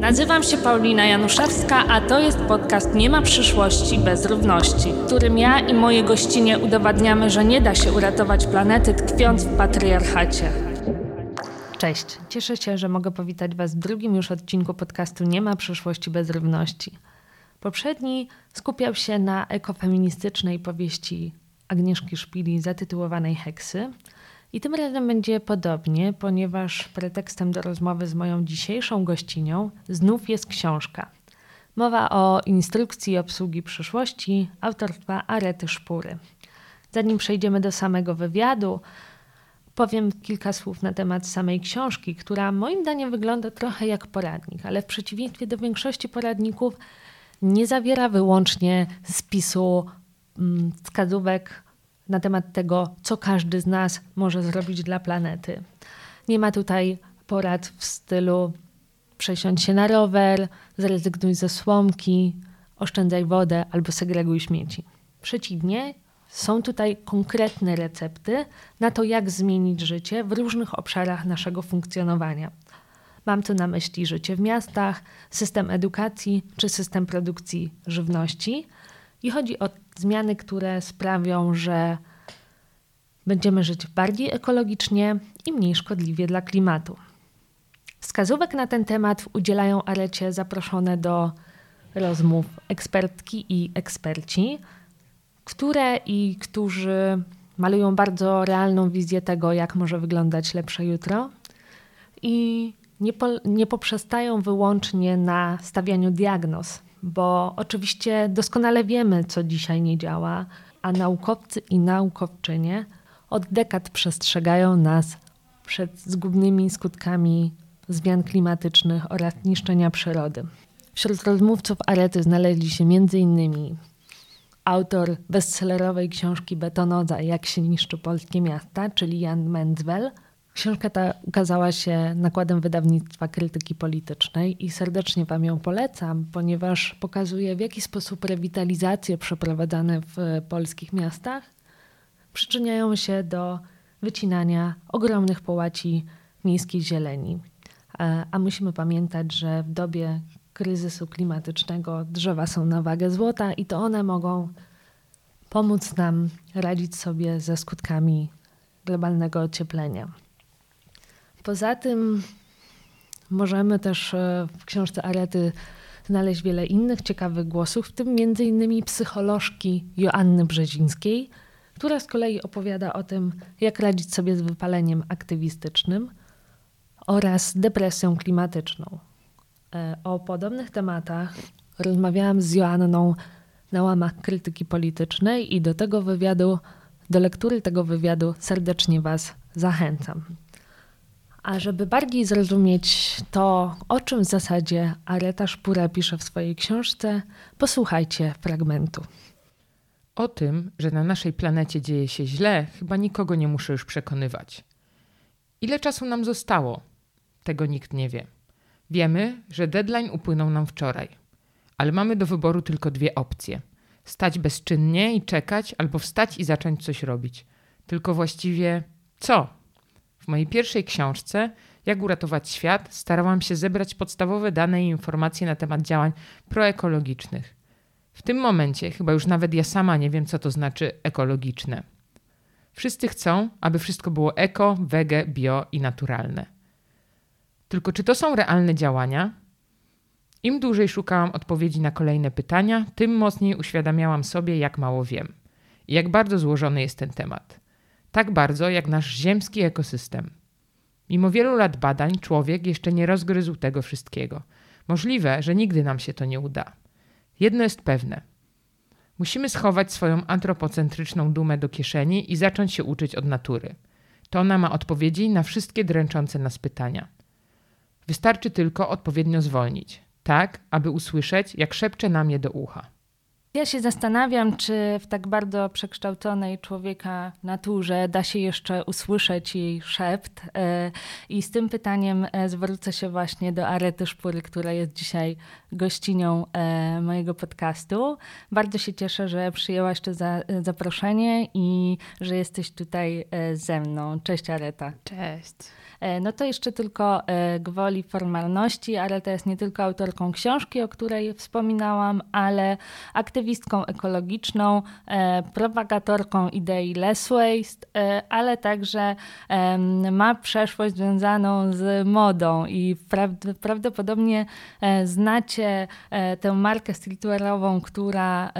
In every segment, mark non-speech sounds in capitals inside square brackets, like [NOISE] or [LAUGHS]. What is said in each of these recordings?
Nazywam się Paulina Januszewska, a to jest podcast Nie ma przyszłości bez równości, w którym ja i moje gościnie udowadniamy, że nie da się uratować planety tkwiąc w patriarchacie. Cześć, cieszę się, że mogę powitać Was w drugim już odcinku podcastu Nie ma przyszłości bez równości. Poprzedni skupiał się na ekofeministycznej powieści Agnieszki Szpili zatytułowanej Heksy. I tym razem będzie podobnie, ponieważ pretekstem do rozmowy z moją dzisiejszą gościnią znów jest książka. Mowa o instrukcji obsługi przyszłości autorstwa Arety Szpury. Zanim przejdziemy do samego wywiadu, powiem kilka słów na temat samej książki, która moim zdaniem wygląda trochę jak poradnik, ale w przeciwieństwie do większości poradników nie zawiera wyłącznie spisu mm, wskazówek na temat tego, co każdy z nas może zrobić dla planety. Nie ma tutaj porad w stylu przesiądź się na rower, zrezygnuj ze słomki, oszczędzaj wodę albo segreguj śmieci. Przeciwnie, są tutaj konkretne recepty na to, jak zmienić życie w różnych obszarach naszego funkcjonowania. Mam tu na myśli życie w miastach, system edukacji czy system produkcji żywności. I chodzi o zmiany, które sprawią, że będziemy żyć bardziej ekologicznie i mniej szkodliwie dla klimatu. Wskazówek na ten temat udzielają Arecie zaproszone do rozmów ekspertki i eksperci, które i którzy malują bardzo realną wizję tego, jak może wyglądać lepsze jutro i nie, po, nie poprzestają wyłącznie na stawianiu diagnoz, bo oczywiście doskonale wiemy, co dzisiaj nie działa, a naukowcy i naukowczynie od dekad przestrzegają nas przed zgubnymi skutkami zmian klimatycznych oraz niszczenia przyrody. Wśród rozmówców Arety znaleźli się m.in. autor bestsellerowej książki Betonoza Jak się niszczy polskie miasta, czyli Jan Mendzwell – Książka ta ukazała się nakładem wydawnictwa krytyki politycznej i serdecznie Wam ją polecam, ponieważ pokazuje, w jaki sposób rewitalizacje przeprowadzane w polskich miastach przyczyniają się do wycinania ogromnych połaci miejskiej zieleni. E, a musimy pamiętać, że w dobie kryzysu klimatycznego drzewa są na wagę złota i to one mogą pomóc nam radzić sobie ze skutkami globalnego ocieplenia. Poza tym możemy też e, w książce Arety znaleźć wiele innych ciekawych głosów, w tym między innymi psycholożki Joanny Brzezińskiej, która z kolei opowiada o tym, jak radzić sobie z wypaleniem aktywistycznym oraz depresją klimatyczną. E, o podobnych tematach rozmawiałam z Joanną na łamach krytyki politycznej i do tego wywiadu, do lektury tego wywiadu serdecznie Was zachęcam. A żeby bardziej zrozumieć to, o czym w zasadzie Areta Szpura pisze w swojej książce, posłuchajcie fragmentu. O tym, że na naszej planecie dzieje się źle, chyba nikogo nie muszę już przekonywać. Ile czasu nam zostało? Tego nikt nie wie. Wiemy, że deadline upłynął nam wczoraj, ale mamy do wyboru tylko dwie opcje: stać bezczynnie i czekać, albo wstać i zacząć coś robić. Tylko właściwie co? W mojej pierwszej książce, Jak uratować świat, starałam się zebrać podstawowe dane i informacje na temat działań proekologicznych. W tym momencie chyba już nawet ja sama nie wiem, co to znaczy ekologiczne. Wszyscy chcą, aby wszystko było eko, wege, bio i naturalne. Tylko czy to są realne działania? Im dłużej szukałam odpowiedzi na kolejne pytania, tym mocniej uświadamiałam sobie, jak mało wiem i jak bardzo złożony jest ten temat tak bardzo jak nasz ziemski ekosystem. Mimo wielu lat badań, człowiek jeszcze nie rozgryzł tego wszystkiego. Możliwe, że nigdy nam się to nie uda. Jedno jest pewne. Musimy schować swoją antropocentryczną dumę do kieszeni i zacząć się uczyć od natury. To ona ma odpowiedzi na wszystkie dręczące nas pytania. Wystarczy tylko odpowiednio zwolnić, tak aby usłyszeć, jak szepcze nam je do ucha. Ja się zastanawiam, czy w tak bardzo przekształconej człowieka naturze da się jeszcze usłyszeć jej szept. E, I z tym pytaniem e, zwrócę się właśnie do Arety Szpury, która jest dzisiaj gościnią e, mojego podcastu. Bardzo się cieszę, że przyjęłaś to zaproszenie i że jesteś tutaj ze mną. Cześć Areta. Cześć. E, no to jeszcze tylko e, gwoli formalności, ale to jest nie tylko autorką książki, o której wspominałam, ale aktywistką ekologiczną, e, propagatorką idei less waste, ale także ma przeszłość związaną z modą i prawdopodobnie znacie tę markę streetwearową, która,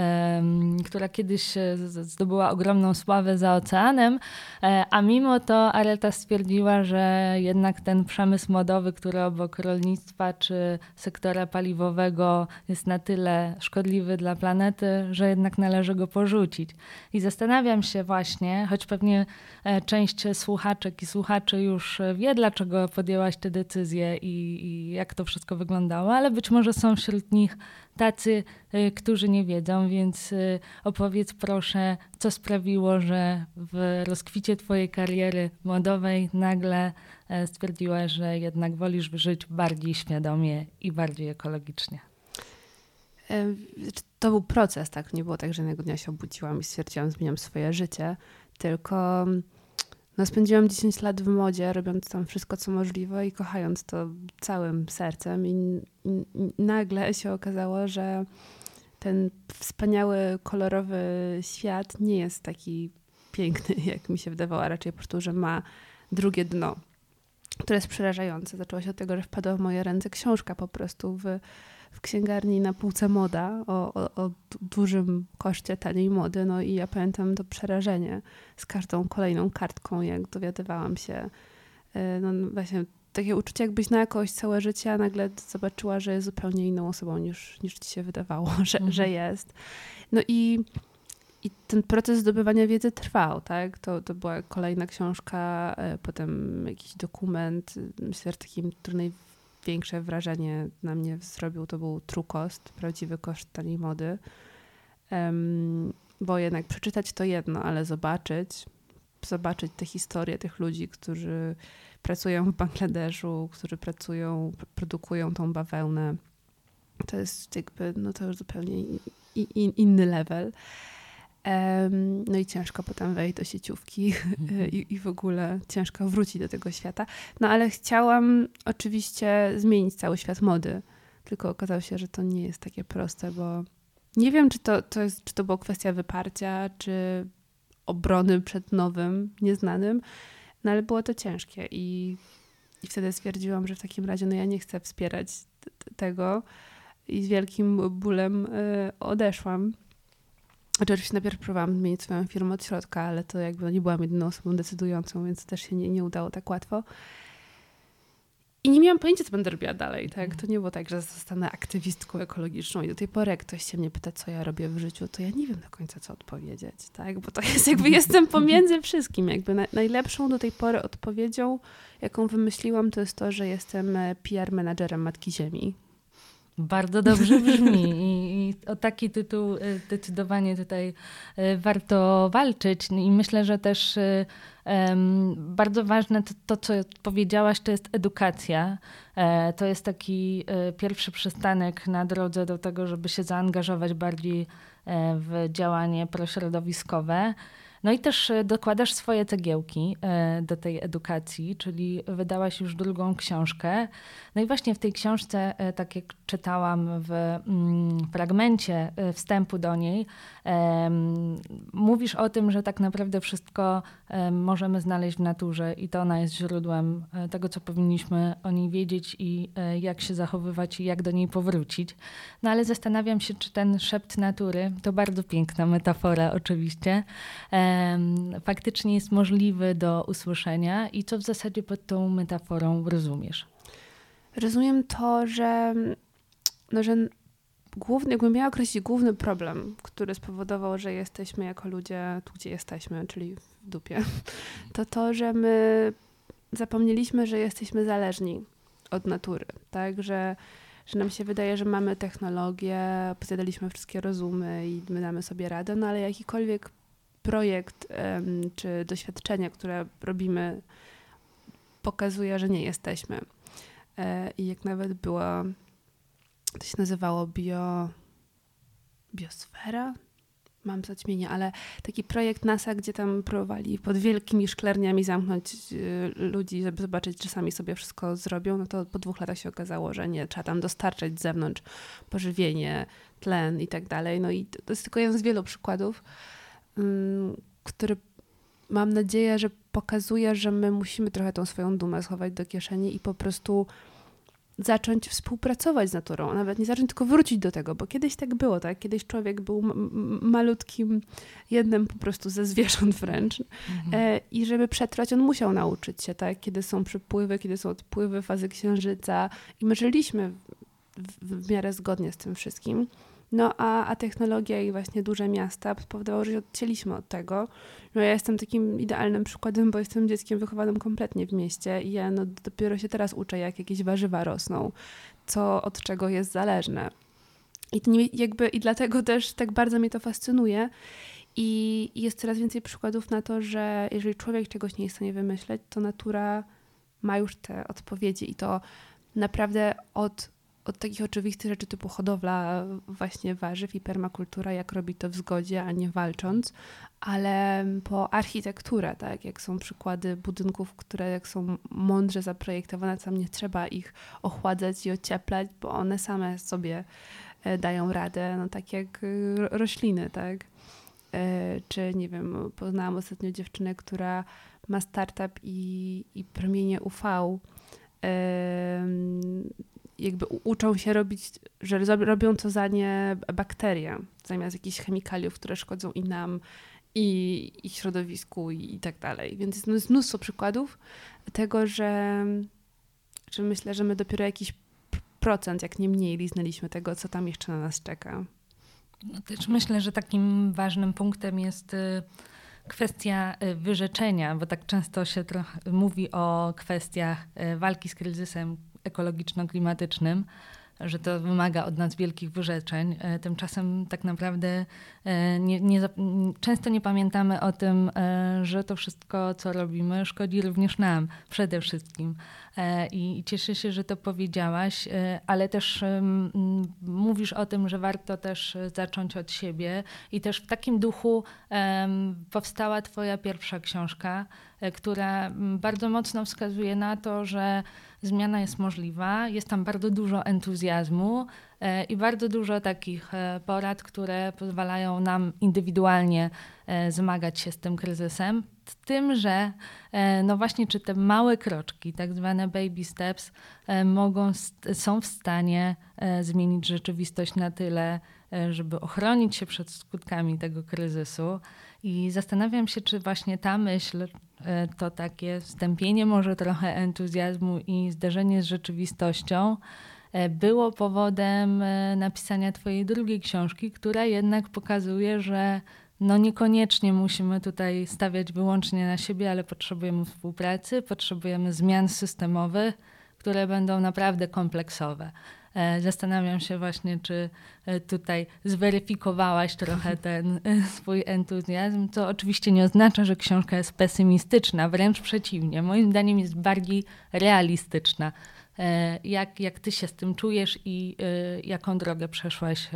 która kiedyś zdobyła ogromną sławę za oceanem, a mimo to Areta stwierdziła, że jednak ten przemysł modowy, który obok rolnictwa czy sektora paliwowego jest na tyle szkodliwy dla planety, że jednak należy go porzucić. I zastanawiam się właśnie, choć pewnie e, część słuchaczek i słuchaczy już wie, dlaczego podjęłaś tę decyzję i, i jak to wszystko wyglądało, ale być może są wśród nich tacy, y, którzy nie wiedzą, więc y, opowiedz proszę, co sprawiło, że w rozkwicie Twojej kariery modowej nagle e, stwierdziłaś, że jednak wolisz żyć bardziej świadomie i bardziej ekologicznie. E, to był proces, tak? Nie było tak, że jednego dnia się obudziłam i stwierdziłam, zmieniam swoje życie, tylko mm, no, spędziłam 10 lat w modzie, robiąc tam wszystko, co możliwe i kochając to całym sercem. I, i, i nagle się okazało, że ten wspaniały, kolorowy świat nie jest taki piękny, [LAUGHS] jak mi się wydawało, a raczej po prostu, że ma drugie dno, które jest przerażające. Zaczęło się od tego, że wpadła w moje ręce książka po prostu w w księgarni na półce moda o, o, o, dużym koszcie taniej mody. No i ja pamiętam to przerażenie z każdą kolejną kartką, jak dowiadywałam się. E, no właśnie takie uczucie, jakbyś na jakoś całe życie, a nagle zobaczyła, że jest zupełnie inną osobą niż, niż ci się wydawało, [LAUGHS] że, mhm. że jest. No i, i ten proces zdobywania wiedzy trwał, tak? To, to była kolejna książka, e, potem jakiś dokument, myślę, że takim trudnej największe wrażenie na mnie zrobił, to był True Cost, prawdziwy koszt taniej mody. Um, bo jednak przeczytać to jedno, ale zobaczyć, zobaczyć te historie tych ludzi, którzy pracują w Bangladeszu, którzy pracują, produkują tą bawełnę, to jest jakby, no to już zupełnie in, in, inny level. No i ciężko potem wejść do sieciówki mhm. [LAUGHS] i, i w ogóle ciężko wrócić do tego świata. No ale chciałam oczywiście zmienić cały świat mody, tylko okazało się, że to nie jest takie proste, bo nie wiem, czy to, to, jest, czy to była kwestia wyparcia, czy obrony przed nowym, nieznanym, no ale było to ciężkie i, i wtedy stwierdziłam, że w takim razie no ja nie chcę wspierać tego i z wielkim bólem y, odeszłam Oczywiście najpierw próbowałam zmienić swoją firmę od środka, ale to jakby nie byłam jedyną osobą decydującą, więc też się nie, nie udało tak łatwo. I nie miałam pojęcia, co będę robiła dalej. Tak? To nie było tak, że zostanę aktywistką ekologiczną i do tej pory, jak ktoś się mnie pyta, co ja robię w życiu, to ja nie wiem do końca, co odpowiedzieć. Tak? Bo to jest [LAUGHS] jakby, jestem pomiędzy wszystkim. Jakby na, najlepszą do tej pory odpowiedzią, jaką wymyśliłam, to jest to, że jestem e, PR menadżerem Matki Ziemi. Bardzo dobrze brzmi i, i o taki tytuł y, zdecydowanie tutaj y, warto walczyć. I myślę, że też um, bardzo ważne to, to, co powiedziałaś, to jest edukacja. E, to jest taki pierwszy przystanek na drodze do tego, żeby się zaangażować bardziej e, w działanie prośrodowiskowe. No i też e, dokładasz swoje cegiełki e, do tej edukacji, czyli wydałaś już drugą książkę. No i właśnie w tej książce, e, tak jak czytałam w mm, fragmencie wstępu do niej, mówisz o tym, że tak naprawdę wszystko możemy znaleźć w naturze i to ona jest źródłem tego, co powinniśmy o niej wiedzieć i jak się zachowywać i jak do niej powrócić. No ale zastanawiam się, czy ten szept natury, to bardzo piękna metafora oczywiście, faktycznie jest możliwy do usłyszenia i co w zasadzie pod tą metaforą rozumiesz? Rozumiem to, że, no, że główny, jakbym miała określić główny problem, który spowodował, że jesteśmy jako ludzie tu, gdzie jesteśmy, czyli w dupie, [LAUGHS] to to, że my zapomnieliśmy, że jesteśmy zależni od natury, tak, że że nam się wydaje, że mamy technologię, posiadaliśmy wszystkie rozumy i my damy sobie radę, no ale jakikolwiek projekt czy doświadczenie, które robimy, pokazuje, że nie jesteśmy. E, I jak nawet była, to się nazywało bio, biosfera, mam zaćmienie, ale taki projekt NASA, gdzie tam próbowali pod wielkimi szklarniami zamknąć y, ludzi, żeby zobaczyć, czy sami sobie wszystko zrobią, no to po dwóch latach się okazało, że nie, trzeba tam dostarczać z zewnątrz pożywienie, tlen i tak dalej. No i to jest tylko jeden z wielu przykładów, który mam nadzieję, że pokazuje, że my musimy trochę tą swoją dumę schować do kieszeni i po prostu zacząć współpracować z naturą, nawet nie zacząć, tylko wrócić do tego, bo kiedyś tak było, tak? Kiedyś człowiek był malutkim, jednym po prostu ze zwierząt wręcz mhm. e, i żeby przetrwać, on musiał nauczyć się, tak? Kiedy są przypływy, kiedy są odpływy, fazy księżyca i my żyliśmy w, w miarę zgodnie z tym wszystkim. No a, a technologia i właśnie duże miasta spowodowały, że się odcięliśmy od tego. No ja jestem takim idealnym przykładem, bo jestem dzieckiem wychowanym kompletnie w mieście i ja no, dopiero się teraz uczę, jak jakieś warzywa rosną, co od czego jest zależne. I, jakby, I dlatego też tak bardzo mnie to fascynuje. I jest coraz więcej przykładów na to, że jeżeli człowiek czegoś nie jest w stanie wymyśleć, to natura ma już te odpowiedzi i to naprawdę od od takich oczywistych rzeczy typu hodowla właśnie warzyw i permakultura, jak robi to w zgodzie, a nie walcząc, ale po architekturę, tak, jak są przykłady budynków, które jak są mądrze zaprojektowane, tam nie trzeba ich ochładzać i ocieplać, bo one same sobie e, dają radę, no tak jak e, rośliny, tak. E, czy nie wiem, poznałam ostatnio dziewczynę, która ma startup i, i promienie UV jakby uczą się robić, że robią to za nie bakterie, zamiast jakichś chemikaliów, które szkodzą i nam, i, i środowisku, i, i tak dalej. Więc jest mnóstwo przykładów tego, że, że myślę, że my dopiero jakiś procent, jak nie mniej, liznęliśmy tego, co tam jeszcze na nas czeka. No też myślę, że takim ważnym punktem jest y, kwestia y, wyrzeczenia, bo tak często się trochę mówi o kwestiach y, walki z kryzysem ekologiczno-klimatycznym, że to wymaga od nas wielkich wyrzeczeń. E, tymczasem tak naprawdę e, nie, nie, często nie pamiętamy o tym, e, że to wszystko, co robimy, szkodzi również nam przede wszystkim. I cieszę się, że to powiedziałaś, ale też mówisz o tym, że warto też zacząć od siebie i też w takim duchu powstała Twoja pierwsza książka, która bardzo mocno wskazuje na to, że zmiana jest możliwa. Jest tam bardzo dużo entuzjazmu e, i bardzo dużo takich e, porad, które pozwalają nam indywidualnie e, zmagać się z tym kryzysem. Tym, że no właśnie, czy te małe kroczki, tak zwane baby steps, mogą, są w stanie zmienić rzeczywistość na tyle, żeby ochronić się przed skutkami tego kryzysu. I zastanawiam się, czy właśnie ta myśl E, to takie wstępienie może trochę entuzjazmu i zderzenie z rzeczywistością e, było powodem e, napisania Twojej drugiej książki, która jednak pokazuje, że no niekoniecznie musimy tutaj stawiać wyłącznie na siebie, ale potrzebujemy współpracy, potrzebujemy zmian systemowych, które będą naprawdę kompleksowe. E, zastanawiam się właśnie, czy e, tutaj zweryfikowałaś trochę [LAUGHS] ten e, swój entuzjazm, co oczywiście nie oznacza, że książka jest pesymistyczna, wręcz przeciwnie. Moim zdaniem jest bardziej realistyczna. Jak, jak ty się z tym czujesz i jaką drogę przeszłaś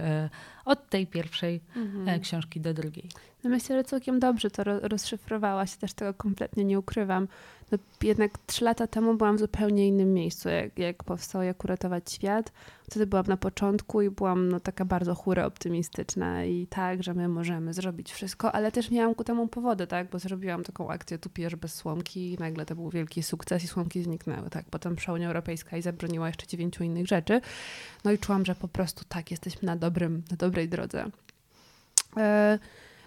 od tej pierwszej mhm. książki do drugiej? No myślę, że całkiem dobrze to rozszyfrowałaś, też tego kompletnie nie ukrywam no jednak trzy lata temu byłam w zupełnie innym miejscu, jak, jak powstało Jak uratować świat. Wtedy byłam na początku i byłam no, taka bardzo chóra optymistyczna i tak, że my możemy zrobić wszystko, ale też miałam ku temu powody, tak, bo zrobiłam taką akcję Tu pijesz bez słomki i nagle to był wielki sukces i słomki zniknęły, tak. Potem przyszła Unia Europejska i zabroniła jeszcze dziewięciu innych rzeczy. No i czułam, że po prostu tak, jesteśmy na, dobrym, na dobrej drodze. E,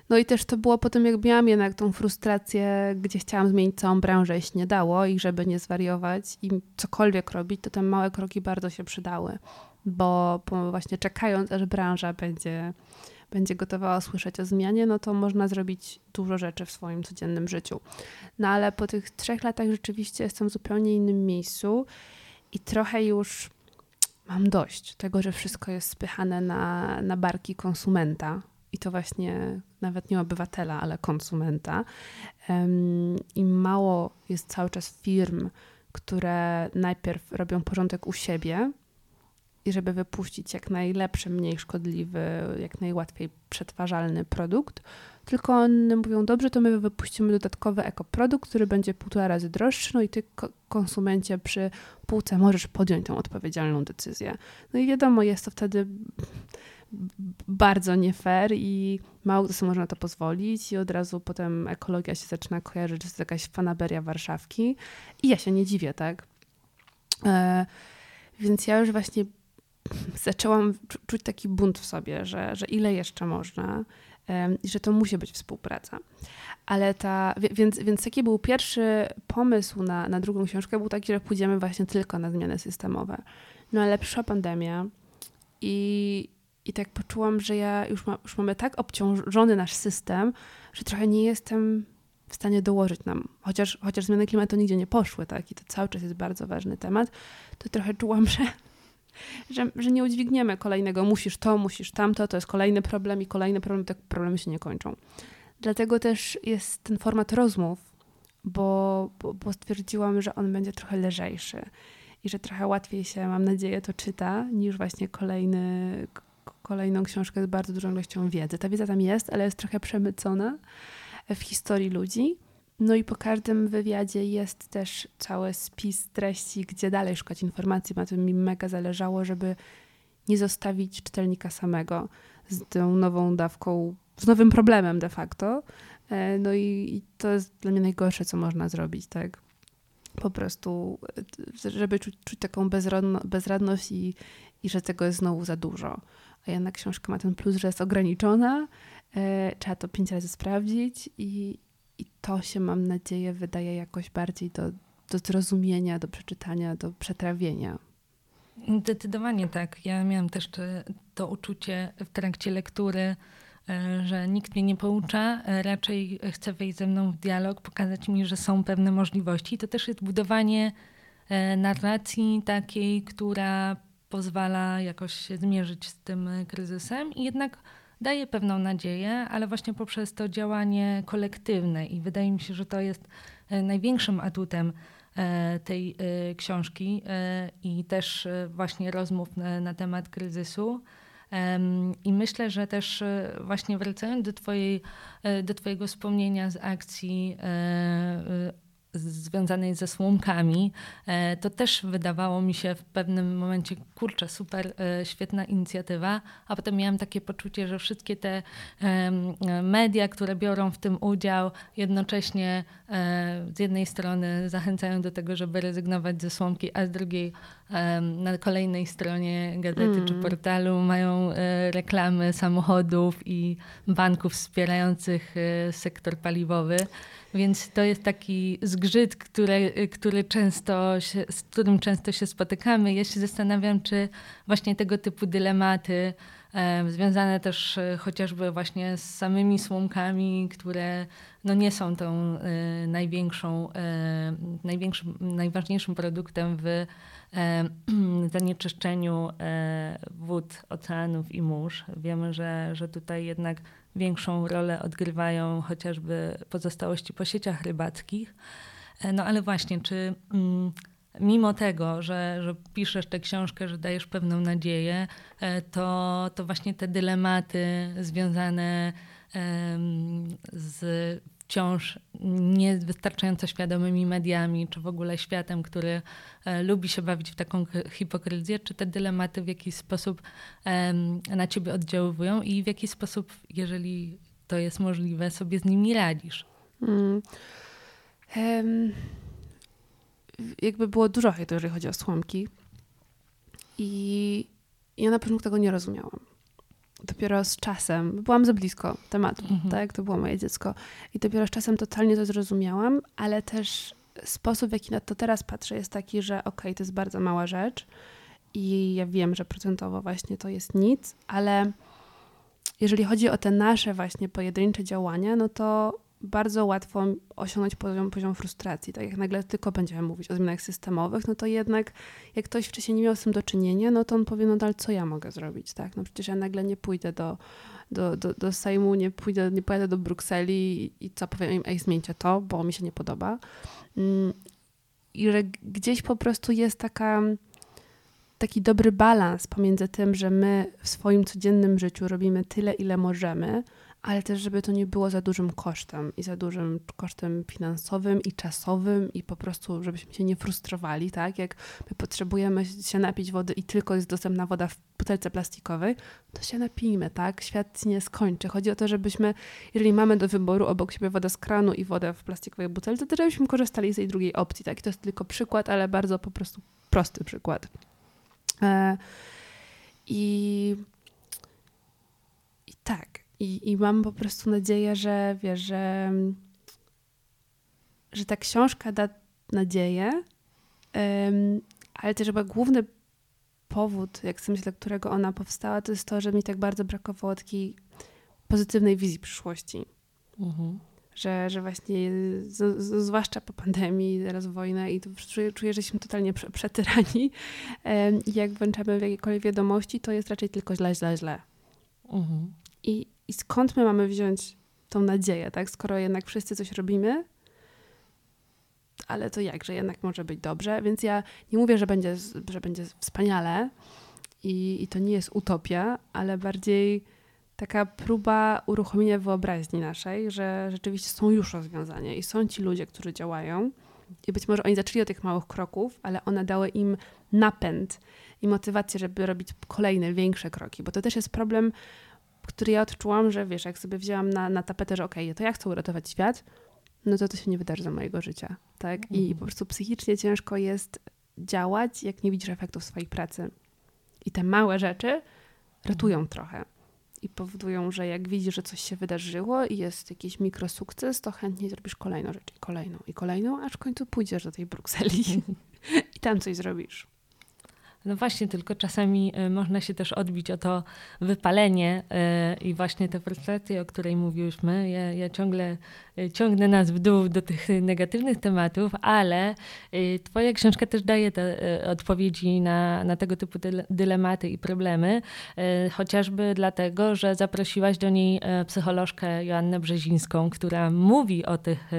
no i też to było potem, jak miałam jednak tą frustrację, gdzie chciałam zmienić całą branżę i się nie dało i żeby nie zwariować i cokolwiek robić, to te małe kroki bardzo się przydały, bo właśnie czekając, aż branża będzie, będzie gotowa usłyszeć o zmianie, no to można zrobić dużo rzeczy w swoim codziennym życiu. No ale po tych trzech latach rzeczywiście jestem w zupełnie innym miejscu i trochę już mam dość tego, że wszystko jest spychane na, na barki konsumenta. I to właśnie nawet nie obywatela, ale konsumenta. I mało jest cały czas firm, które najpierw robią porządek u siebie, i żeby wypuścić jak najlepszy, mniej szkodliwy, jak najłatwiej przetwarzalny produkt, tylko one mówią, dobrze, to my wypuścimy dodatkowy ekoprodukt, który będzie półtora razy droższy, no i ty konsumencie przy półce możesz podjąć tą odpowiedzialną decyzję. No i wiadomo, jest to wtedy bardzo nie fair i mało kto sobie może na to pozwolić i od razu potem ekologia się zaczyna kojarzyć, że to jakaś fanaberia Warszawki i ja się nie dziwię, tak? E, więc ja już właśnie zaczęłam czuć taki bunt w sobie, że, że ile jeszcze można i że to musi być współpraca. Ale ta, więc, więc taki był pierwszy pomysł na, na drugą książkę, był taki, że pójdziemy właśnie tylko na zmiany systemowe. No ale przyszła pandemia i, i tak poczułam, że ja już, ma, już mamy tak obciążony nasz system, że trochę nie jestem w stanie dołożyć nam, chociaż, chociaż zmiany klimatu nigdzie nie poszły, tak, i to cały czas jest bardzo ważny temat, to trochę czułam, że że, że nie udźwigniemy kolejnego. Musisz to, musisz tamto, to jest kolejny problem i kolejny problem, te problemy się nie kończą. Dlatego też jest ten format rozmów, bo, bo, bo stwierdziłam, że on będzie trochę lżejszy i że trochę łatwiej się, mam nadzieję, to czyta, niż właśnie kolejny, kolejną książkę z bardzo dużą ilością wiedzy. Ta wiedza tam jest, ale jest trochę przemycona w historii ludzi. No i po każdym wywiadzie jest też cały spis treści, gdzie dalej szukać informacji. Na tym mi mega zależało, żeby nie zostawić czytelnika samego z tą nową dawką, z nowym problemem de facto. E, no i, to jest dla mnie najgorsze, co można zrobić, tak? Po prostu, e, żeby czuć, czuć taką bezradno, bezradność i, i że tego jest znowu za dużo. A jednak książka ma ten plus, że jest ograniczona, e, trzeba to pięć razy sprawdzić i, i to się, mam nadzieję, wydaje jakoś bardziej do, do zrozumienia, do przeczytania, do przetrawienia. Zdecydowanie tak. Ja miałam też to uczucie w trakcie lektury, e, że nikt mnie nie poucza, e, raczej chce wejść ze mną w dialog, pokazać mi, że są pewne możliwości. To też jest budowanie narracji takiej, która pozwala jakoś się zmierzyć z tym kryzysem i jednak daje pewną nadzieję, ale właśnie poprzez to działanie kolektywne i wydaje mi się, że to jest e, największym atutem e, tej e, książki i też właśnie rozmów na, na temat kryzysu. I myślę, że też właśnie wracając do, twojej, do Twojego wspomnienia z akcji związanej ze słomkami, e, to też wydawało mi się w pewnym momencie, kurczę, super, e, świetna inicjatywa, a potem miałam takie poczucie, że wszystkie te media, które biorą w tym udział, jednocześnie e, z jednej strony zachęcają do tego, żeby rezygnować ze słomki, a z drugiej na kolejnej stronie gazety mm. czy portalu mają reklamy samochodów i banków wspierających sektor paliwowy. Więc to jest taki zgrzyt, który, który często się, z którym często się spotykamy. Ja się zastanawiam, czy właśnie tego typu dylematy, e, związane też e, chociażby właśnie z samymi słomkami, które no nie są tą e, największą, e, największym, najważniejszym produktem w e, [CLEARS THROAT] zanieczyszczeniu e, wód, oceanów i mórz. Wiemy, że, że tutaj jednak większą rolę odgrywają chociażby pozostałości po sieciach rybackich. E, no ale właśnie, czy mm, mimo tego, że, że piszesz tę książkę, że dajesz pewną nadzieję, e, to, to właśnie te dylematy związane z wciąż niewystarczająco świadomymi mediami, czy w ogóle światem, który e, lubi się bawić w taką hipokryzję, czy te dylematy w jakiś sposób na ciebie oddziaływują i w jaki sposób, jeżeli to jest możliwe, sobie z nimi radzisz? Um, jakby było dużo hejtu, jeżeli chodzi o słomki. I ja na początku tego nie rozumiałam dopiero z czasem, byłam za blisko tematu, mhm. tak? To było moje dziecko. I dopiero z czasem totalnie to zrozumiałam, ale też sposób, w jaki na to teraz patrzę, jest taki, że okej, okay, to jest bardzo mała rzecz i ja wiem, że procentowo właśnie to jest nic, ale jeżeli chodzi o te nasze właśnie pojedyncze działania, no to bardzo łatwo osiągnąć poziom, poziom frustracji. Tak jak nagle tylko będziemy mówić o zmianach systemowych, no to jednak jak ktoś wcześniej nie miał z tym do czynienia, no to on powie, no ale co ja mogę zrobić, tak? No przecież ja nagle nie pójdę do, do, do, do Sejmu, nie pójdę, nie pojadę do Brukseli i, co powiem im, ej zmieńcie to, bo mi się nie podoba. Mm, I że gdzieś po prostu jest taka taki dobry balans pomiędzy tym, że my w swoim codziennym życiu robimy tyle, ile możemy, ale też, żeby to nie było za dużym kosztem i za dużym kosztem finansowym i czasowym i po prostu, żebyśmy się nie frustrowali, tak? Jak my potrzebujemy się napić wody i tylko jest dostępna woda w butelce plastikowej, to się napijmy, tak? Świat nie skończy. Chodzi o to, żebyśmy, jeżeli mamy do wyboru obok siebie wodę z kranu i wodę w plastikowej butelce, to żebyśmy korzystali z tej drugiej opcji, tak? I to jest tylko przykład, ale bardzo po prostu prosty przykład. E, I, i tak. I, I mam po prostu nadzieję, że wiesz, że, że ta książka da nadzieję, um, ale też chyba główny powód, jak myślę, którego ona powstała, to jest to, że mi tak bardzo brakowało takiej pozytywnej wizji przyszłości. Mhm. Że, że właśnie, z, z, zwłaszcza po pandemii, teraz wojna i to czuję, czuję że jesteśmy totalnie prze, przetyrani. Um, I jak włączamy w jakiekolwiek wiadomości, to jest raczej tylko źle, źle, źle. Mhm. I, I skąd my mamy wziąć tą nadzieję, tak? Skoro jednak wszyscy coś robimy, ale to jak, że jednak może być dobrze. Więc ja nie mówię, że będzie, że będzie wspaniale i, i to nie jest utopia, ale bardziej taka próba uruchomienia wyobraźni naszej, że rzeczywiście są już rozwiązania i są ci ludzie, którzy działają. I być może oni zaczęli od tych małych kroków, ale one dały im napęd i motywację, żeby robić kolejne, większe kroki, bo to też jest problem który ja odczułam, że wiesz, jak sobie wzięłam na, na tapetę, że okej, okay, to ja chcę uratować świat, no to to się nie wydarzy za mojego życia, tak? I mhm. po prostu psychicznie ciężko jest działać, jak nie widzisz efektów swojej pracy. I te małe rzeczy ratują mhm. trochę i powodują, że jak widzisz, że coś się wydarzyło i jest jakiś mikrosukces, to chętnie zrobisz kolejną rzecz i kolejną i kolejną, aż w końcu pójdziesz do tej Brukseli [LAUGHS] i tam coś zrobisz. No właśnie, tylko czasami e, można się też odbić o to wypalenie e, i właśnie te frustracje, o której mówiłyśmy. Ja, ja ciągle e, ciągnę nas w dół do tych negatywnych tematów, ale twoja książka też daje te odpowiedzi na, na tego typu dylematy i problemy, chociażby dlatego, że zaprosiłaś do niej psycholożkę Joannę Brzezińską, która mówi o tych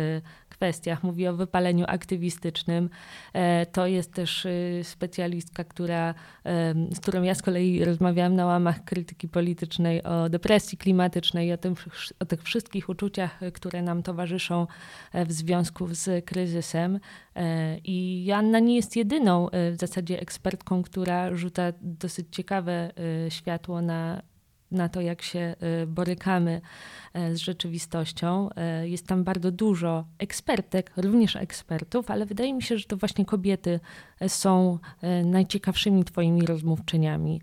kwestiach, mówi o wypaleniu aktywistycznym. E, to jest też y, specjalistka, która, z którą ja z kolei rozmawiałam na łamach krytyki politycznej o depresji klimatycznej, o, tym, o tych wszystkich uczuciach, które nam towarzyszą e, w związku z kryzysem. E, I Joanna nie jest jedyną w zasadzie ekspertką, która rzuca dosyć ciekawe światło na na to, jak się y, borykamy e, z rzeczywistością. E, jest tam bardzo dużo ekspertek, również ekspertów, ale wydaje mi się, że to właśnie kobiety e, są najciekawszymi Twoimi rozmówczyniami.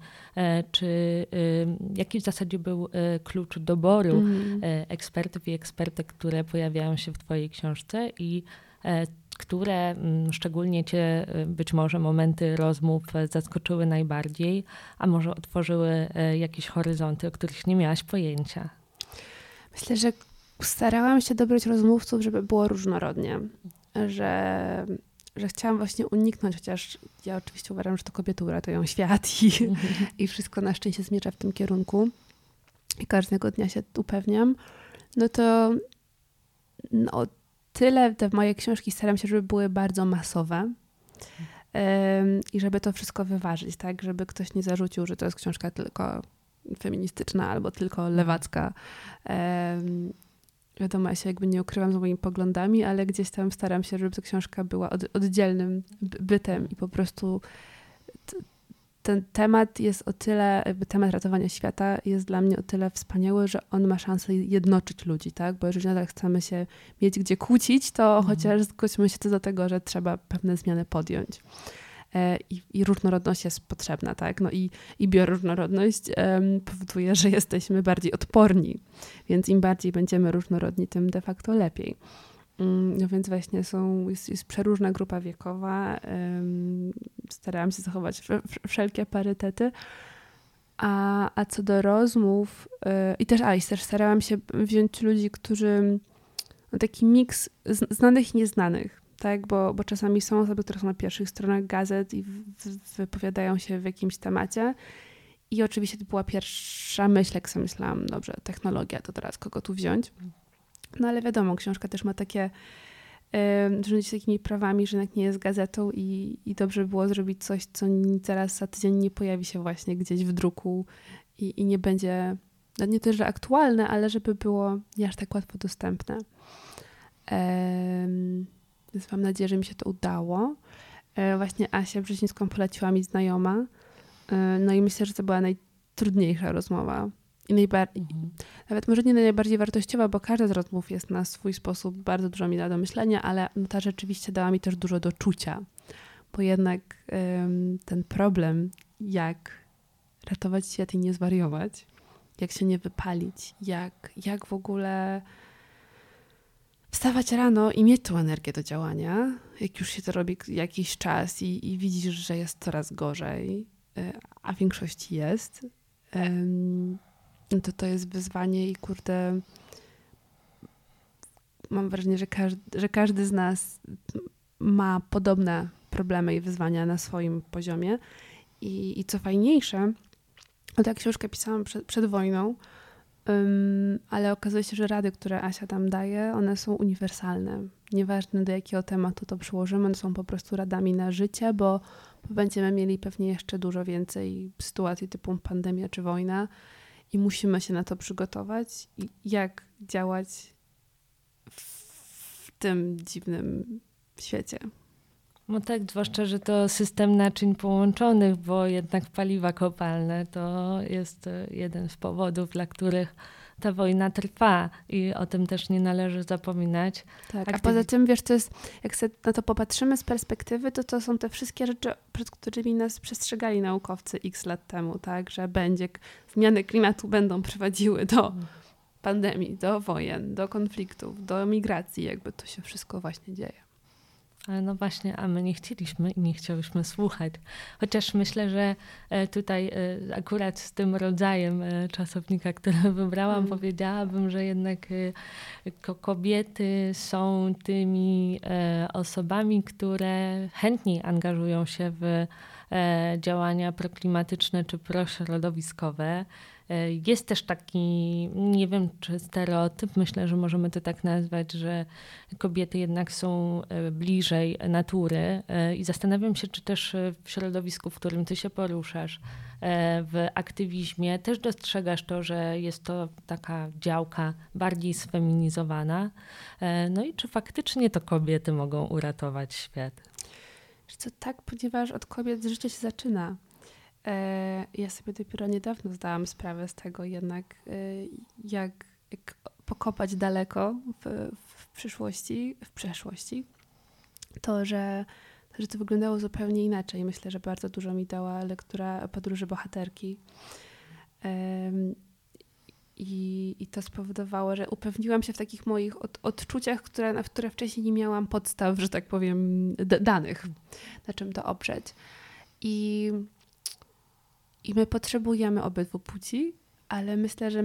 Czy jaki w zasadzie był klucz doboru mm. ekspertów i ekspertek, które pojawiają się w Twojej książce i które mm, szczególnie Cię y, być może momenty rozmów zaskoczyły najbardziej, a może otworzyły y, jakieś horyzonty, o których nie miałaś pojęcia? Myślę, że starałam się dobrać rozmówców, żeby było różnorodnie, że, że chciałam właśnie uniknąć, chociaż ja oczywiście uważam, że to kobiety uratują świat i, i wszystko na szczęście zmierza w tym kierunku i każdego dnia się upewniam, no to no, tyle te moje książki staram się, żeby były bardzo masowe. I żeby to wszystko wyważyć, tak? Żeby ktoś nie zarzucił, że to jest książka tylko feministyczna albo tylko lewacka. Wiadomo, ja się jakby nie ukrywam z moimi poglądami, ale gdzieś tam staram się, żeby ta książka była od, oddzielnym bytem i po prostu ten temat jest o tyle, jakby temat ratowania świata jest dla mnie o tyle wspaniały, że on ma szansę jednoczyć ludzi, tak? Bo jeżeli nadal chcemy się mieć gdzie kłócić, to mhm. chociaż zgódźmy się do tego, że trzeba pewne zmiany podjąć. E, I, I, różnorodność jest potrzebna, tak? No i, i bioróżnorodność um, powoduje, że jesteśmy bardziej odporni, więc im bardziej będziemy różnorodni, tym de facto lepiej. No więc właśnie są, jest, jest przeróżna grupa wiekowa. Starałam się zachować wszelkie parytety. A, a co do rozmów, y, i też, a, i też starałam się wziąć ludzi, którzy no, taki miks znanych i nieznanych. Tak, bo, bo czasami są osoby, które są na pierwszych stronach gazet i wypowiadają się w jakimś temacie. I oczywiście to była pierwsza myśl, jak sobie myślałam, dobrze, technologia, to teraz kogo tu wziąć? No ale wiadomo, książka też ma takie rządzić takimi prawami, że jednak nie jest gazetą i, i dobrze było zrobić coś, co zaraz za tydzień nie pojawi się właśnie gdzieś w druku i, i nie będzie, no nie tyle, że aktualne, ale żeby było nie aż tak łatwo dostępne. Więc mam nadzieję, że mi się to udało. E, właśnie Asia Brzezińską poleciła mi znajoma. E, no i myślę, że to była najtrudniejsza rozmowa, i najbardziej, mhm. nawet może nie najbardziej wartościowa, bo każda z rozmów jest na swój sposób bardzo dużo mi da do myślenia, ale no ta rzeczywiście dała mi też dużo do czucia, bo jednak ym, ten problem, jak ratować świat i nie zwariować, jak się nie wypalić, jak, jak w ogóle wstawać rano i mieć tą energię do działania, jak już się to robi jakiś czas i, i widzisz, że jest coraz gorzej, y, a w większości jest to to jest wyzwanie i kurde mam wrażenie, że każdy, że każdy z nas ma podobne problemy i wyzwania na swoim poziomie. I, i co fajniejsze, no tak książkę pisałam przed, przed wojną, um, ale okazuje się, że rady, które Asia tam daje, one są uniwersalne. Nieważne do jakiego tematu to przyłożymy, one są po prostu radami na życie, bo będziemy mieli pewnie jeszcze dużo więcej sytuacji typu pandemia czy wojna i musimy się na to przygotować i jak działać w tym dziwnym świecie. No tak, zwłaszcza, że to system naczyń połączonych, bo jednak paliwa kopalne to jest jeden z powodów, dla których ta wojna trwa i o tym też nie należy zapominać. Tak, a poza tym, wiesz, to jest, jak sobie na to popatrzymy z perspektywy, to to są te wszystkie rzeczy, przed którymi nas przestrzegali naukowcy x lat temu, tak, że będzie, zmiany klimatu będą prowadziły do mm. pandemii, do wojen, do konfliktów, do migracji, jakby to się wszystko właśnie dzieje. Ale no właśnie, a my nie chcieliśmy i nie chciałyśmy słuchać. Chociaż myślę, że e, tutaj e, akurat z tym rodzajem e, czasownika, który [LAUGHS] wybrałam, mm. powiedziałabym, że jednak kobiety są tymi osobami, które chętniej angażują się w działania proklimatyczne czy prośrodowiskowe. E, jest też taki, nie wiem czy stereotyp, myślę, że możemy to tak nazwać, że kobiety jednak są e, bliżej natury e, i zastanawiam się, czy też w środowisku, w którym ty się poruszasz, w aktywizmie też dostrzegasz to, że jest to taka działka bardziej sfeminizowana. No i czy faktycznie to kobiety mogą uratować świat? Co tak, ponieważ od kobiet życie się zaczyna. E, ja sobie dopiero niedawno zdałam sprawę z tego jednak, e, jak, jak pokopać daleko w, w przyszłości, w przeszłości, to że, że to wyglądało zupełnie inaczej. Myślę, że bardzo dużo mi dała lektura podróży bohaterki. I, I to spowodowało, że upewniłam się w takich moich od, odczuciach, które, na które wcześniej nie miałam podstaw, że tak powiem, danych, na czym to oprzeć. I i my potrzebujemy obydwu płci, ale myślę, że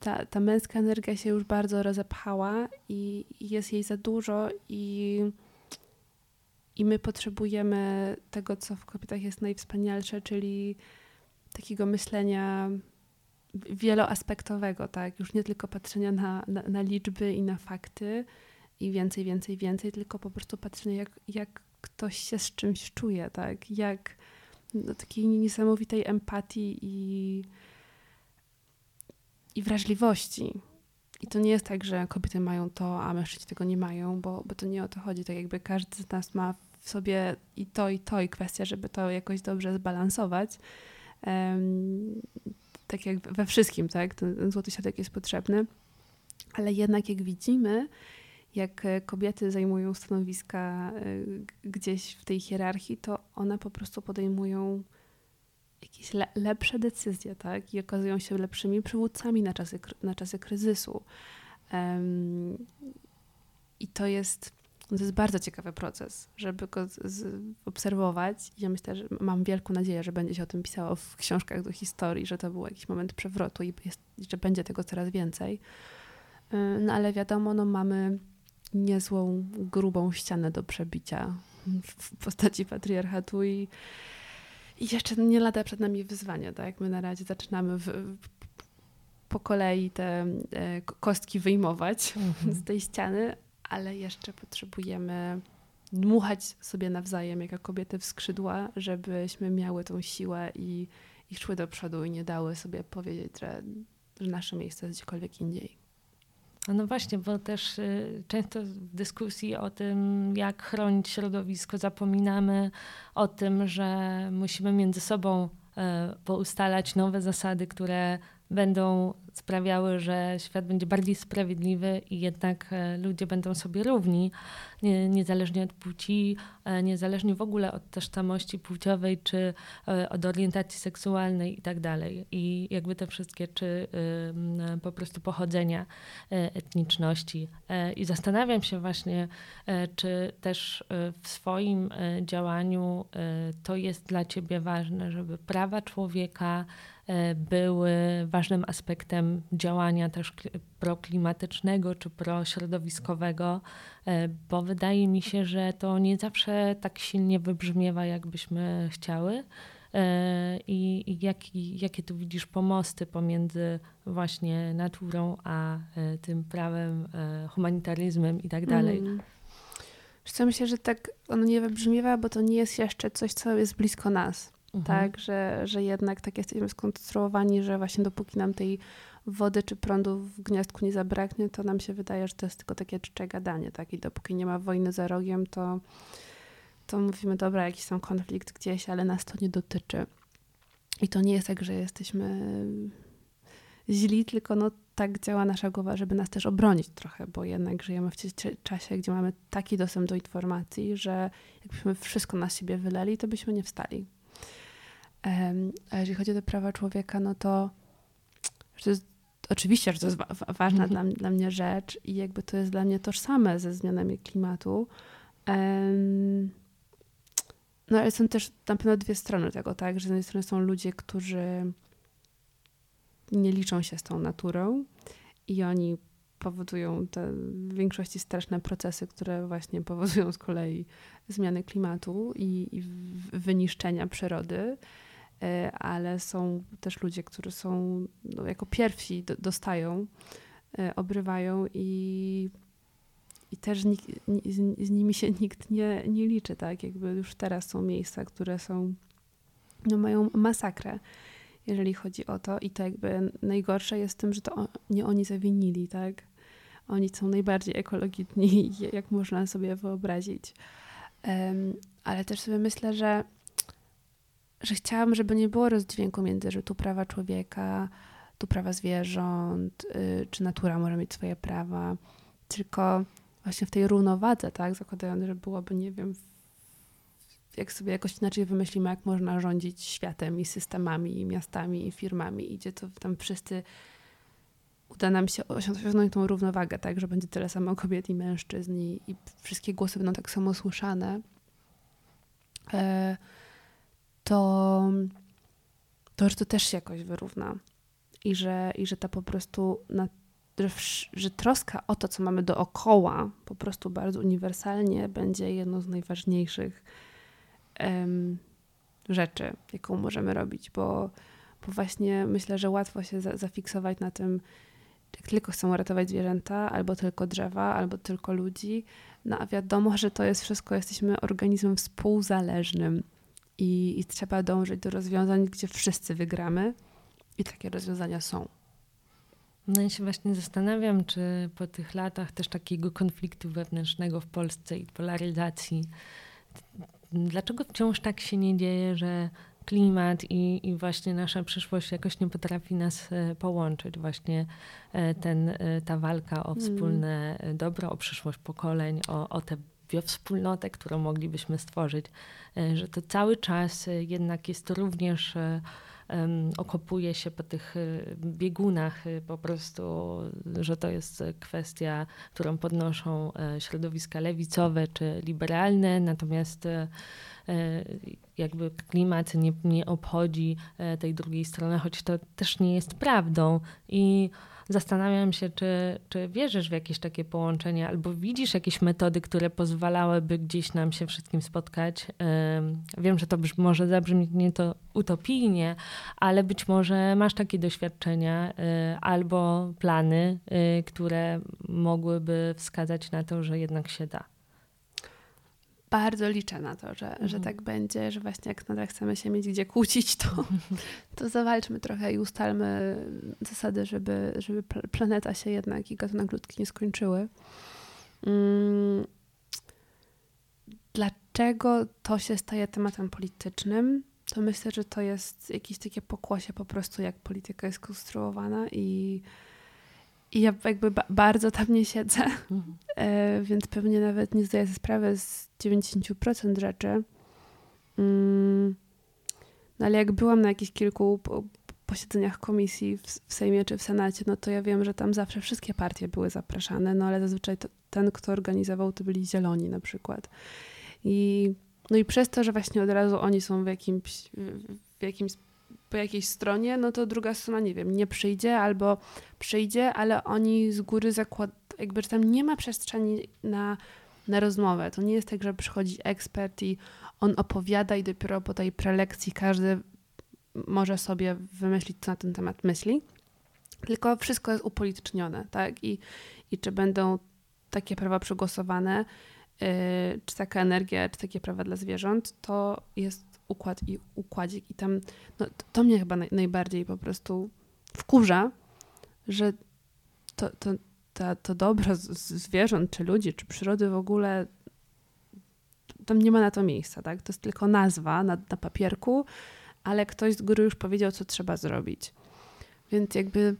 ta, ta męska energia się już bardzo rozepchała i, jest jej za dużo i, i my potrzebujemy tego, co w kobietach jest najwspanialsze, czyli takiego myślenia wieloaspektowego, tak? Już nie tylko patrzenia na, na, na, liczby i na fakty i więcej, więcej, więcej, tylko po prostu patrzenia, jak, jak ktoś się z czymś czuje, tak? Jak, do takiej niesamowitej empatii i, i wrażliwości. I to nie jest tak, że kobiety mają to, a mężczyźni tego nie mają, bo, bo to nie o to chodzi. Tak jakby każdy z nas ma w sobie i to, i to, i kwestia, żeby to jakoś dobrze zbalansować. Um, tak jak we wszystkim, tak? Ten, ten złoty środek jest potrzebny. Ale jednak jak widzimy, jak e, kobiety zajmują stanowiska e, gdzieś w tej hierarchii, to one po prostu podejmują jakieś le lepsze decyzje, tak? I okazują się lepszymi przywódcami na czasy, na czasy kryzysu. Um, I to jest, to jest bardzo ciekawy proces, żeby go obserwować. Ja myślę, że mam wielką nadzieję, że będzie się o tym pisało w książkach do historii, że to był jakiś moment przewrotu i jest, że będzie tego coraz więcej. no ale wiadomo, no mamy niezłą, grubą ścianę do przebicia w postaci patriarchatu i, i jeszcze nie lada przed nami wyzwania, tak? My na razie zaczynamy w, po kolei te e, kostki wyjmować mhm. z tej ściany, ale jeszcze potrzebujemy dmuchać sobie nawzajem jako kobiety w skrzydła, żebyśmy miały tą siłę i, i szły do przodu i nie dały sobie powiedzieć, że, że nasze miejsce jest gdziekolwiek indziej. No właśnie, bo też y, często w dyskusji o tym, jak chronić środowisko, zapominamy o tym, że musimy między sobą e, poustalać nowe zasady, które będą sprawiały, że świat będzie bardziej sprawiedliwy i jednak e, ludzie będą sobie równi, nie, niezależnie od płci, e, niezależnie w ogóle od tożsamości płciowej, czy e, od orientacji seksualnej i tak dalej. I jakby te wszystkie, czy po prostu pochodzenia etniczności. I zastanawiam się właśnie, czy też w swoim działaniu to jest dla ciebie ważne, żeby prawa człowieka, były ważnym aspektem działania też proklimatycznego czy prośrodowiskowego, e, bo wydaje mi się, że to nie zawsze tak silnie wybrzmiewa, jakbyśmy chciały. E, I, i jaki, jakie tu widzisz pomosty pomiędzy właśnie naturą a tym prawem, humanitaryzmem i tak dalej? Mm. Myślę, że tak ono nie wybrzmiewa, bo to nie jest jeszcze coś, co jest blisko nas. Mhm. Tak, że, że jednak tak jesteśmy skonstruowani, że właśnie dopóki nam tej wody czy prądu w gniazdku nie zabraknie, to nam się wydaje, że to jest tylko takie czcze gadanie, tak? I dopóki nie ma wojny za rogiem, to, to mówimy, dobra, jakiś tam konflikt gdzieś, ale nas to nie dotyczy. I to nie jest tak, że jesteśmy źli, tylko no tak działa nasza głowa, żeby nas też obronić trochę, bo jednak żyjemy w czasie, gdzie mamy taki dostęp do informacji, że jakbyśmy wszystko na siebie wyleli, to byśmy nie wstali. A jeżeli chodzi o te prawa człowieka, no to, to jest, oczywiście, że to jest wa ważna mhm. dla, dla, mnie rzecz i jakby to jest dla mnie tożsame ze zmianami klimatu. No ale są też na pewno dwie strony tego, tak? Że z jednej strony są ludzie, którzy nie liczą się z tą naturą i oni powodują te w większości straszne procesy, które właśnie powodują z kolei zmiany klimatu i, i wyniszczenia przyrody. E, ale są też ludzie, którzy są no, jako pierwsi do, dostają, e, obrywają i, i też z, z, nimi się nikt nie, nie liczy, tak? Jakby już teraz są miejsca, które są, no mają masakrę, jeżeli chodzi o to i to jakby najgorsze jest tym, że to nie oni zawinili, tak? Oni są najbardziej ekologiczni, [LAUGHS] jak można sobie wyobrazić. Um, ale też sobie myślę, że że chciałam, żeby nie było rozdźwięku między, że tu prawa człowieka, tu prawa zwierząt, yy, czy natura może mieć swoje prawa, tylko właśnie w tej równowadze, tak, zakładając, że byłoby, nie wiem, jak sobie jakoś inaczej wymyślimy, jak można rządzić światem i systemami, i miastami, i firmami, idzie to tam wszyscy uda nam się osiągnąć tą równowagę, tak, że będzie tyle samo kobiet i mężczyzn i, i wszystkie głosy będą tak samo słyszane. E, to, to że to też się jakoś wyrówna. I że, i że ta po prostu, na, że, że troska o to, co mamy dookoła, po prostu bardzo uniwersalnie będzie jedną z najważniejszych um, rzeczy, jaką możemy robić, bo, bo właśnie myślę, że łatwo się za, zafiksować na tym, jak tylko chcą ratować zwierzęta, albo tylko drzewa, albo tylko ludzi. No a wiadomo, że to jest wszystko, jesteśmy organizmem współzależnym i, i trzeba dążyć do rozwiązań, gdzie wszyscy wygramy i takie rozwiązania są. No ja się właśnie zastanawiam, czy po tych latach też takiego konfliktu wewnętrznego w Polsce i polaryzacji, dlaczego wciąż tak się nie dzieje, że klimat i, i właśnie nasza przyszłość jakoś nie potrafi nas e, połączyć. Właśnie e, ten, e, ta walka o wspólne mm. dobro, o przyszłość pokoleń, o, o tę wspólnotę, którą moglibyśmy stworzyć, że to cały czas jednak jest również okopuje się po tych biegunach po prostu, że to jest kwestia, którą podnoszą środowiska lewicowe czy liberalne, natomiast E, jakby klimat nie, nie obchodzi e, tej drugiej strony, choć to też nie jest prawdą. I zastanawiam się, czy, czy wierzysz w jakieś takie połączenie, albo widzisz jakieś metody, które pozwalałyby gdzieś nam się wszystkim spotkać. Wiem, że to może zabrzmi nie to utopijnie, ale być może masz takie doświadczenia y, albo plany, y, które mogłyby wskazać na to, że jednak się da bardzo liczę na to, że, mhm. że tak będzie, że właśnie jak nadal chcemy się mieć gdzie kłócić, to, [LAUGHS] to zawalczmy trochę i ustalmy zasady, żeby, żeby planeta się jednak i gatunek ludzki nie skończyły. Mm. Dlaczego to się staje tematem politycznym? To myślę, że to jest jakieś takie pokłosie po prostu, jak polityka jest konstruowana i i ja jakby ba bardzo tam nie siedzę, mhm. e, więc pewnie nawet nie zdaję sobie sprawy z 90% rzeczy. Mm, no ale jak byłam na jakichś kilku posiedzeniach komisji w, w Sejmie czy w Senacie, no to ja wiem, że tam zawsze wszystkie partie były zapraszane, no ale zazwyczaj to, ten, kto organizował, to byli zieloni na przykład. I, no i przez to, że właśnie od razu oni są w jakimś, w jakimś po jakiejś stronie, no to druga strona, nie wiem, nie przyjdzie albo przyjdzie, ale oni z góry zakład, jakby, tam nie ma przestrzeni na, na rozmowę. To nie jest tak, że przychodzi ekspert i on opowiada i dopiero po tej prelekcji każdy może sobie wymyślić, co na ten temat myśli. Tylko wszystko jest upolitycznione, tak? I, i czy będą takie prawa przegłosowane, yy, czy taka energia, czy takie prawa dla zwierząt, to jest układ i układzik. I tam no, to mnie chyba naj, najbardziej po prostu wkurza, że to, to, to, to dobro zwierząt, czy ludzi, czy przyrody w ogóle tam nie ma na to miejsca, tak? To jest tylko nazwa na, na papierku, ale ktoś z góry już powiedział, co trzeba zrobić. Więc jakby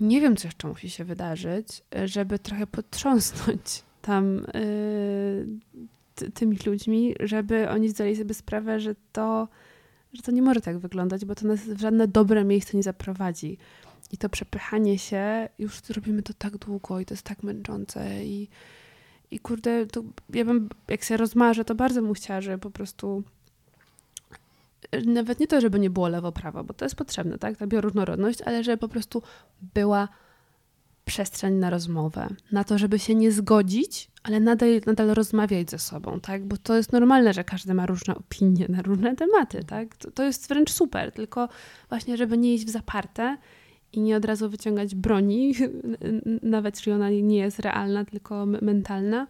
nie wiem, co jeszcze musi się wydarzyć, żeby trochę potrząsnąć tam yy, tymi ludźmi, żeby oni zdali sobie sprawę, że to, że to nie może tak wyglądać, bo to nas w żadne dobre miejsce nie zaprowadzi. I to przepychanie się, już robimy to tak długo i to jest tak męczące i, i kurde, to ja bym, jak się rozmarzę, to bardzo bym chciała, żeby po prostu nawet nie to, żeby nie było lewo-prawo, bo to jest potrzebne, tak, ta bioróżnorodność, ale żeby po prostu była przestrzeń na rozmowę, na to, żeby się nie zgodzić, ale nadal, nadal rozmawiać ze sobą, tak? Bo to jest normalne, że każdy ma różne opinie na różne tematy, tak? To, to jest wręcz super, tylko właśnie, żeby nie iść w zaparte i nie od razu wyciągać broni, [LAUGHS] nawet jeśli ona nie jest realna, tylko mentalna,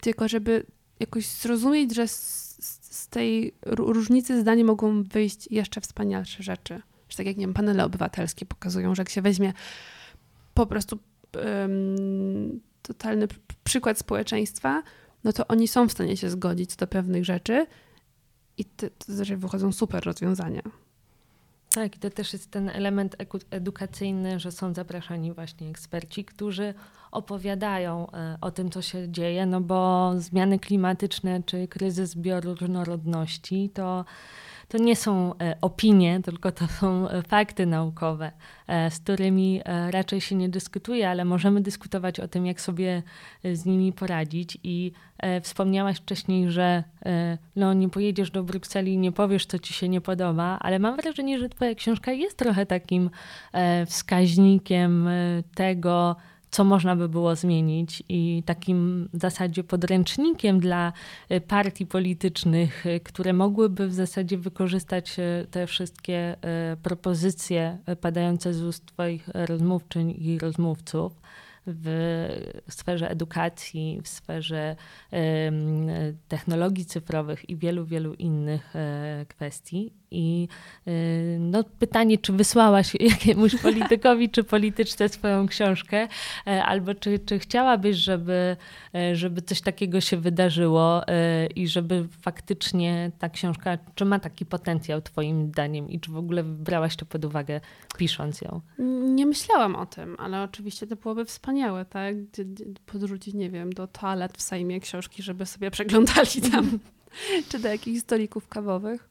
tylko żeby jakoś zrozumieć, że z, z tej różnicy zdań mogą wyjść jeszcze wspanialsze rzeczy. Że tak jak nie wiem, panele obywatelskie pokazują, że jak się weźmie po prostu um, totalny przykład społeczeństwa, no to oni są w stanie się zgodzić do pewnych rzeczy i to, to wychodzą super rozwiązania. Tak, i to też jest ten element edukacyjny, że są zapraszani właśnie eksperci, którzy opowiadają e, o tym, co się dzieje, no bo zmiany klimatyczne czy kryzys bioróżnorodności to to nie są e, opinie, tylko to są e, fakty naukowe, e, z którymi raczej się nie dyskutuje, ale możemy dyskutować o tym, jak sobie z nimi poradzić. I wspomniałaś wcześniej, że no, nie pojedziesz do Brukseli i nie powiesz, co ci się nie podoba, ale mam wrażenie, że Twoja książka jest trochę takim wskaźnikiem tego, co można by było zmienić i takim w zasadzie podręcznikiem dla y, partii politycznych, y, które mogłyby w zasadzie wykorzystać y, te wszystkie propozycje padające z ust Twoich rozmówczyń i rozmówców w sferze edukacji, w sferze technologii cyfrowych i wielu, wielu innych kwestii. I e, no, pytanie, czy wysłałaś [LAUGHS] jakiemuś politykowi czy polityczce swoją książkę, e, albo czy, czy chciałabyś, żeby, żeby coś takiego się wydarzyło i żeby faktycznie ta książka, czy ma taki potencjał Twoim zdaniem i czy w ogóle brałaś to pod uwagę, pisząc ją? Nie myślałam o tym, ale oczywiście to byłoby wspaniałe, tak? Podrzucić, nie wiem, do toalet w Sejmie książki, żeby sobie przeglądali tam, [LAUGHS] czy do jakichś stolików kawowych.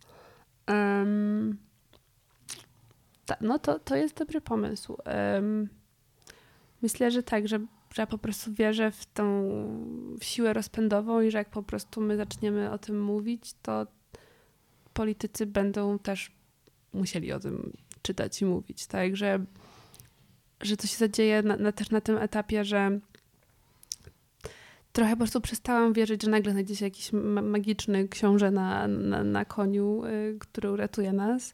Um, ta, no to, to jest dobry pomysł. Um, myślę, że tak, że, że ja po prostu wierzę w tą w siłę rozpędową i że jak po prostu my zaczniemy o tym mówić, to politycy będą też musieli o tym czytać i mówić. Także że to się zadzieje na, na, też na tym etapie, że trochę po prostu przestałam wierzyć, że nagle znajdzie się jakiś magiczny książę na, na, na koniu, y, który uratuje nas.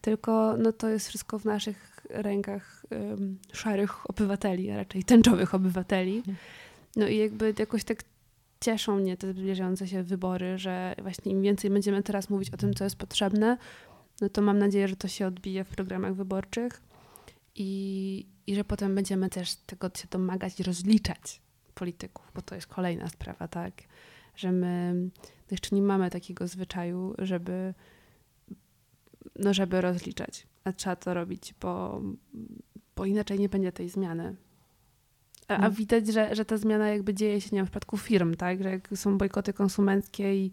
Tylko no, to jest wszystko w naszych rękach y, szarych obywateli, a raczej tęczowych obywateli. No i jakby jakoś tak cieszą mnie te zbliżające się wybory, że właśnie im więcej będziemy teraz mówić o tym, co jest potrzebne, no to mam nadzieję, że to się odbije w programach wyborczych i, i że potem będziemy też tego się domagać i rozliczać polityków, bo to jest kolejna sprawa, tak, że my jeszcze nie mamy takiego zwyczaju, żeby no żeby rozliczać, a trzeba to robić, bo, bo inaczej nie będzie tej zmiany. A, a mm. widać, że, że ta zmiana jakby dzieje się nie wiem, w przypadku firm, tak? Że jak są bojkoty konsumenckie i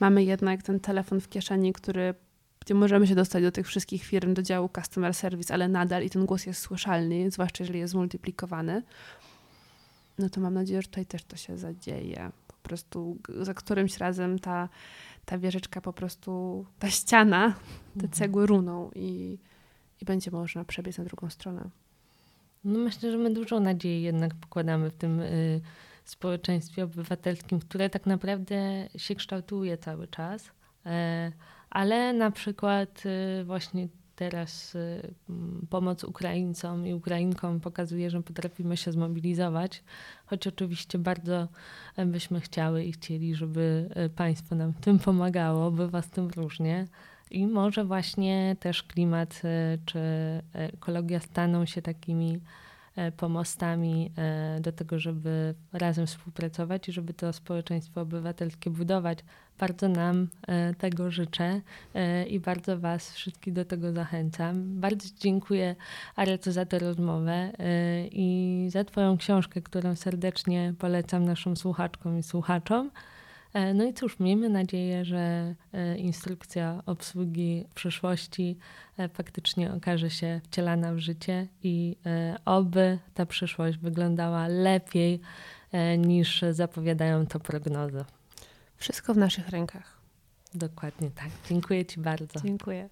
mamy jednak ten telefon w kieszeni, który gdzie możemy się dostać do tych wszystkich firm, do działu customer service, ale nadal i ten głos jest słyszalny, zwłaszcza jeżeli jest zmultiplikowany, no to mam nadzieję, że tutaj też to się zadzieje. Po prostu za którymś razem ta, ta wieżyczka po prostu, ta ściana, te mhm. cegły runą i, i będzie można przebiec na drugą stronę. No myślę, że my dużą nadzieję jednak pokładamy w tym y, społeczeństwie obywatelskim, które tak naprawdę się kształtuje cały czas. Y, ale na przykład y, właśnie teraz y, pomoc Ukraińcom i Ukrainkom pokazuje, że potrafimy się zmobilizować, choć oczywiście bardzo byśmy chciały i chcieli, żeby y, państwo nam tym pomagało, bywa z tym różnie. I może właśnie też klimat czy ekologia staną się takimi E, pomostami e, do tego, żeby razem współpracować i żeby to społeczeństwo obywatelskie budować. Bardzo nam e, tego życzę i bardzo Was wszystkich do tego zachęcam. Bardzo dziękuję Arece za tę rozmowę i za Twoją książkę, którą serdecznie polecam naszym słuchaczkom i słuchaczom. E, no i cóż, miejmy nadzieję, że e, instrukcja obsługi w przyszłości e, faktycznie okaże się wcielana w życie i oby ta przyszłość wyglądała lepiej niż zapowiadają to prognozy. Wszystko w naszych rękach. Dokładnie tak. Dziękuję Ci bardzo. Dziękuję.